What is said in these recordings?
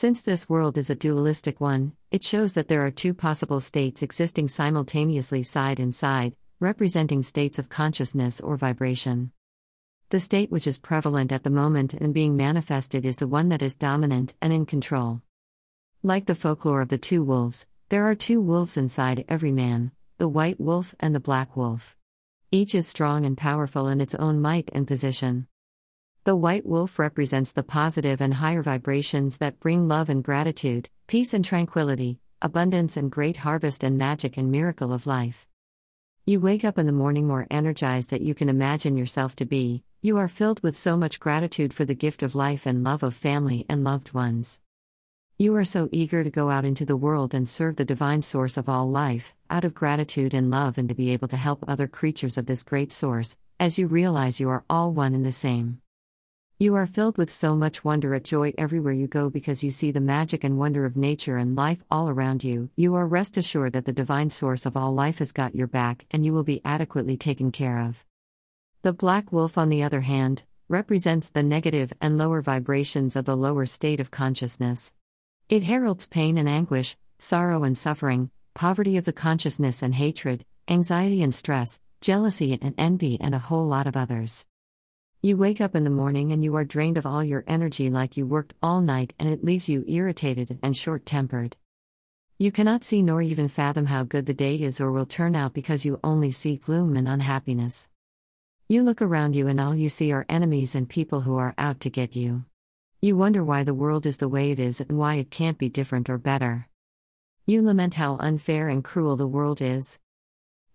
Since this world is a dualistic one, it shows that there are two possible states existing simultaneously side and side, representing states of consciousness or vibration. The state which is prevalent at the moment and being manifested is the one that is dominant and in control. Like the folklore of the two wolves, there are two wolves inside every man the white wolf and the black wolf. Each is strong and powerful in its own might and position. The white wolf represents the positive and higher vibrations that bring love and gratitude, peace and tranquility, abundance and great harvest and magic and miracle of life. You wake up in the morning more energized that you can imagine yourself to be, you are filled with so much gratitude for the gift of life and love of family and loved ones. You are so eager to go out into the world and serve the divine source of all life, out of gratitude and love, and to be able to help other creatures of this great source, as you realize you are all one and the same. You are filled with so much wonder at joy everywhere you go because you see the magic and wonder of nature and life all around you. You are rest assured that the divine source of all life has got your back and you will be adequately taken care of. The black wolf, on the other hand, represents the negative and lower vibrations of the lower state of consciousness. It heralds pain and anguish, sorrow and suffering, poverty of the consciousness and hatred, anxiety and stress, jealousy and envy, and a whole lot of others. You wake up in the morning and you are drained of all your energy like you worked all night and it leaves you irritated and short tempered. You cannot see nor even fathom how good the day is or will turn out because you only see gloom and unhappiness. You look around you and all you see are enemies and people who are out to get you. You wonder why the world is the way it is and why it can't be different or better. You lament how unfair and cruel the world is.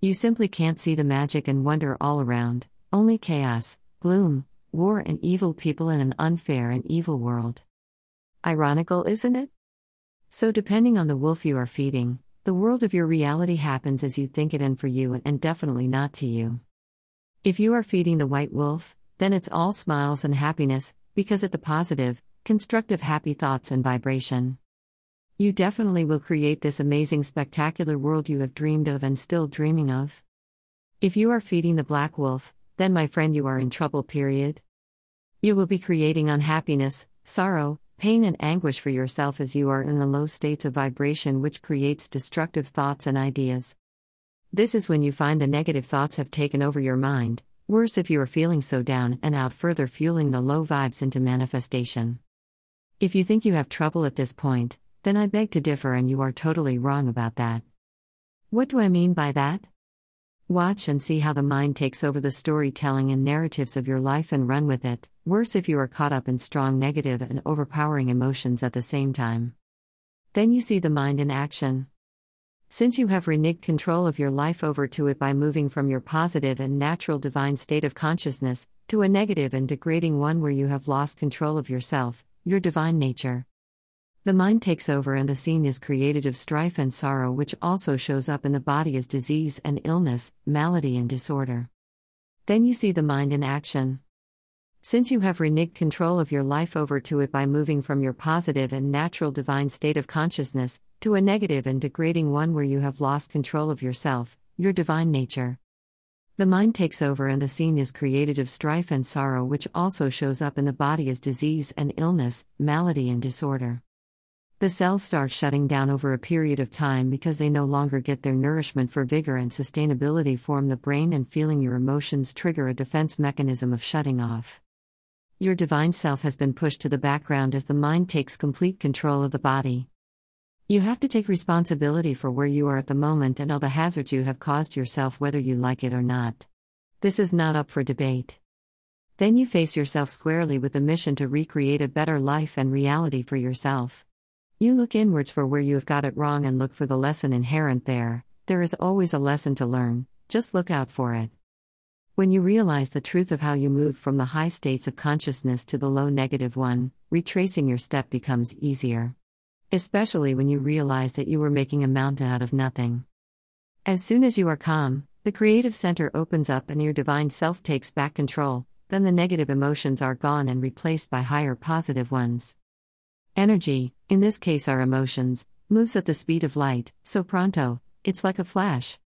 You simply can't see the magic and wonder all around, only chaos, gloom, war, and evil people in an unfair and evil world. Ironical, isn't it? So, depending on the wolf you are feeding, the world of your reality happens as you think it and for you, and definitely not to you. If you are feeding the white wolf, then it's all smiles and happiness, because at the positive, constructive, happy thoughts and vibration. You definitely will create this amazing, spectacular world you have dreamed of and still dreaming of. If you are feeding the black wolf, then, my friend, you are in trouble, period. You will be creating unhappiness, sorrow, pain, and anguish for yourself as you are in the low states of vibration, which creates destructive thoughts and ideas. This is when you find the negative thoughts have taken over your mind, worse if you are feeling so down and out, further fueling the low vibes into manifestation. If you think you have trouble at this point, then I beg to differ and you are totally wrong about that. What do I mean by that? Watch and see how the mind takes over the storytelling and narratives of your life and run with it, worse if you are caught up in strong negative and overpowering emotions at the same time. Then you see the mind in action. Since you have reneged control of your life over to it by moving from your positive and natural divine state of consciousness to a negative and degrading one where you have lost control of yourself, your divine nature. The mind takes over, and the scene is created of strife and sorrow, which also shows up in the body as disease and illness, malady and disorder. Then you see the mind in action. Since you have reneged control of your life over to it by moving from your positive and natural divine state of consciousness to a negative and degrading one where you have lost control of yourself, your divine nature. The mind takes over, and the scene is created of strife and sorrow, which also shows up in the body as disease and illness, malady and disorder. The cells start shutting down over a period of time because they no longer get their nourishment for vigor and sustainability form the brain and feeling your emotions trigger a defense mechanism of shutting off. Your divine self has been pushed to the background as the mind takes complete control of the body. You have to take responsibility for where you are at the moment and all the hazards you have caused yourself, whether you like it or not. This is not up for debate. Then you face yourself squarely with the mission to recreate a better life and reality for yourself. You look inwards for where you have got it wrong and look for the lesson inherent there. There is always a lesson to learn, just look out for it. When you realize the truth of how you move from the high states of consciousness to the low negative one, retracing your step becomes easier. Especially when you realize that you were making a mountain out of nothing. As soon as you are calm, the creative center opens up and your divine self takes back control, then the negative emotions are gone and replaced by higher positive ones. Energy, in this case our emotions, moves at the speed of light, so pronto, it's like a flash.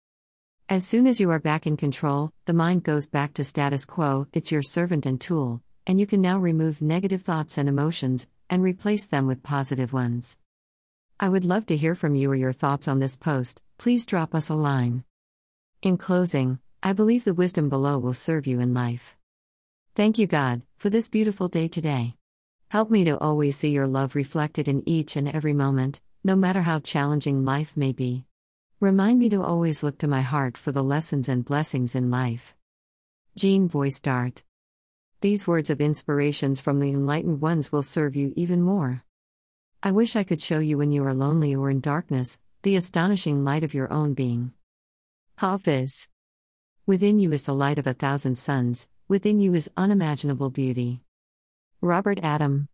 As soon as you are back in control, the mind goes back to status quo, it's your servant and tool, and you can now remove negative thoughts and emotions, and replace them with positive ones. I would love to hear from you or your thoughts on this post, please drop us a line. In closing, I believe the wisdom below will serve you in life. Thank you, God, for this beautiful day today. Help me to always see your love reflected in each and every moment, no matter how challenging life may be. Remind me to always look to my heart for the lessons and blessings in life. Jean Voice Dart. These words of inspirations from the enlightened ones will serve you even more. I wish I could show you when you are lonely or in darkness, the astonishing light of your own being. Hafiz. Within you is the light of a thousand suns, within you is unimaginable beauty. Robert Adam.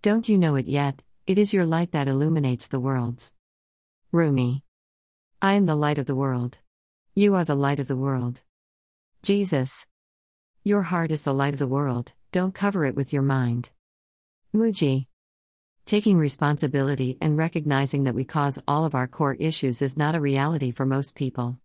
Don't you know it yet? It is your light that illuminates the worlds. Rumi. I am the light of the world. You are the light of the world. Jesus. Your heart is the light of the world, don't cover it with your mind. Mooji. Taking responsibility and recognizing that we cause all of our core issues is not a reality for most people.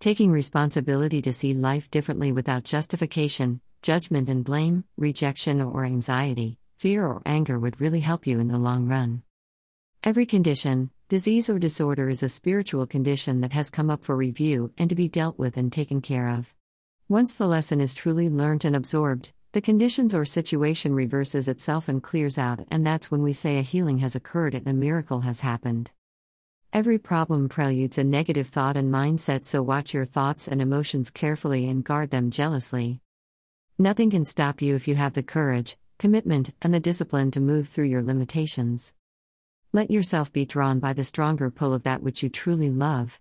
Taking responsibility to see life differently without justification, judgment and blame, rejection or anxiety, fear or anger would really help you in the long run. Every condition, disease or disorder is a spiritual condition that has come up for review and to be dealt with and taken care of. Once the lesson is truly learnt and absorbed, the conditions or situation reverses itself and clears out, and that's when we say a healing has occurred and a miracle has happened. Every problem preludes a negative thought and mindset, so watch your thoughts and emotions carefully and guard them jealously. Nothing can stop you if you have the courage, commitment, and the discipline to move through your limitations. Let yourself be drawn by the stronger pull of that which you truly love.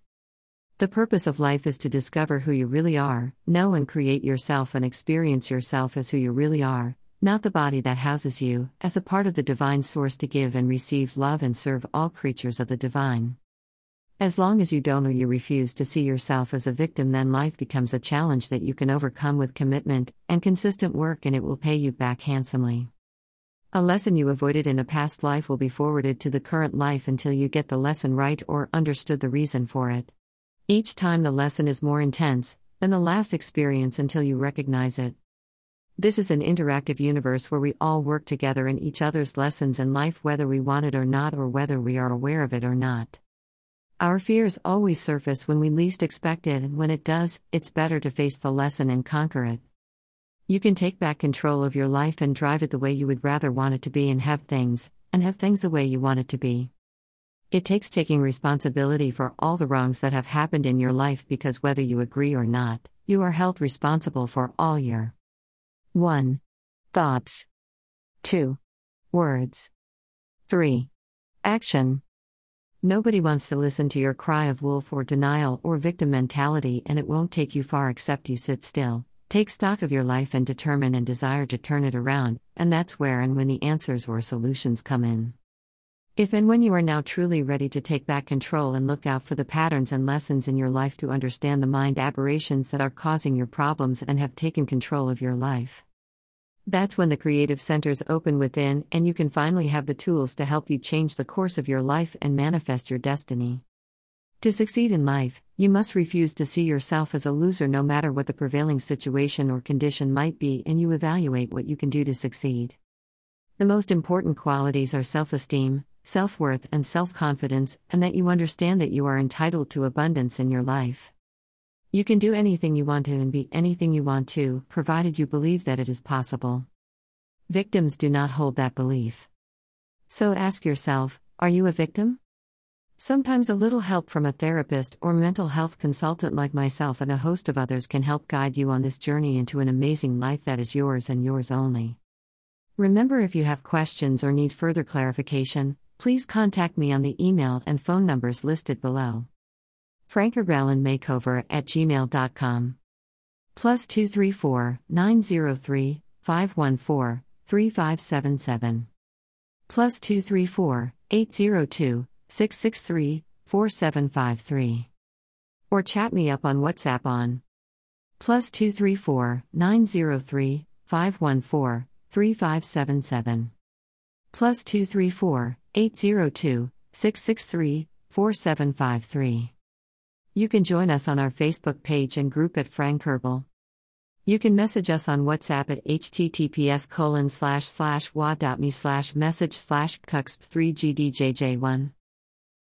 The purpose of life is to discover who you really are, know and create yourself and experience yourself as who you really are, not the body that houses you, as a part of the divine source to give and receive love and serve all creatures of the divine. As long as you don't or you refuse to see yourself as a victim, then life becomes a challenge that you can overcome with commitment and consistent work, and it will pay you back handsomely. A lesson you avoided in a past life will be forwarded to the current life until you get the lesson right or understood the reason for it. Each time the lesson is more intense than the last experience until you recognize it. This is an interactive universe where we all work together in each other's lessons in life, whether we want it or not, or whether we are aware of it or not. Our fears always surface when we least expect it, and when it does, it's better to face the lesson and conquer it. You can take back control of your life and drive it the way you would rather want it to be, and have things, and have things the way you want it to be. It takes taking responsibility for all the wrongs that have happened in your life because whether you agree or not, you are held responsible for all your 1. Thoughts, 2. Words, 3. Action. Nobody wants to listen to your cry of wolf or denial or victim mentality, and it won't take you far except you sit still, take stock of your life, and determine and desire to turn it around, and that's where and when the answers or solutions come in. If and when you are now truly ready to take back control and look out for the patterns and lessons in your life to understand the mind aberrations that are causing your problems and have taken control of your life. That's when the creative centers open within, and you can finally have the tools to help you change the course of your life and manifest your destiny. To succeed in life, you must refuse to see yourself as a loser no matter what the prevailing situation or condition might be, and you evaluate what you can do to succeed. The most important qualities are self esteem, self worth, and self confidence, and that you understand that you are entitled to abundance in your life. You can do anything you want to and be anything you want to, provided you believe that it is possible. Victims do not hold that belief. So ask yourself are you a victim? Sometimes a little help from a therapist or mental health consultant like myself and a host of others can help guide you on this journey into an amazing life that is yours and yours only. Remember, if you have questions or need further clarification, please contact me on the email and phone numbers listed below. Frankerballen Makeover at gmail.com. Plus 234 903 514 3577. Plus 234 802 663 4753. Or chat me up on WhatsApp on plus 234 903 514 3577. Plus 234 802 663 4753. You can join us on our Facebook page and group at Frank Kerbal. You can message us on WhatsApp at https colon slash slash wa.me slash message slash cuxp3gdjj1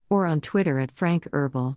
or on Twitter at Frank Herbal.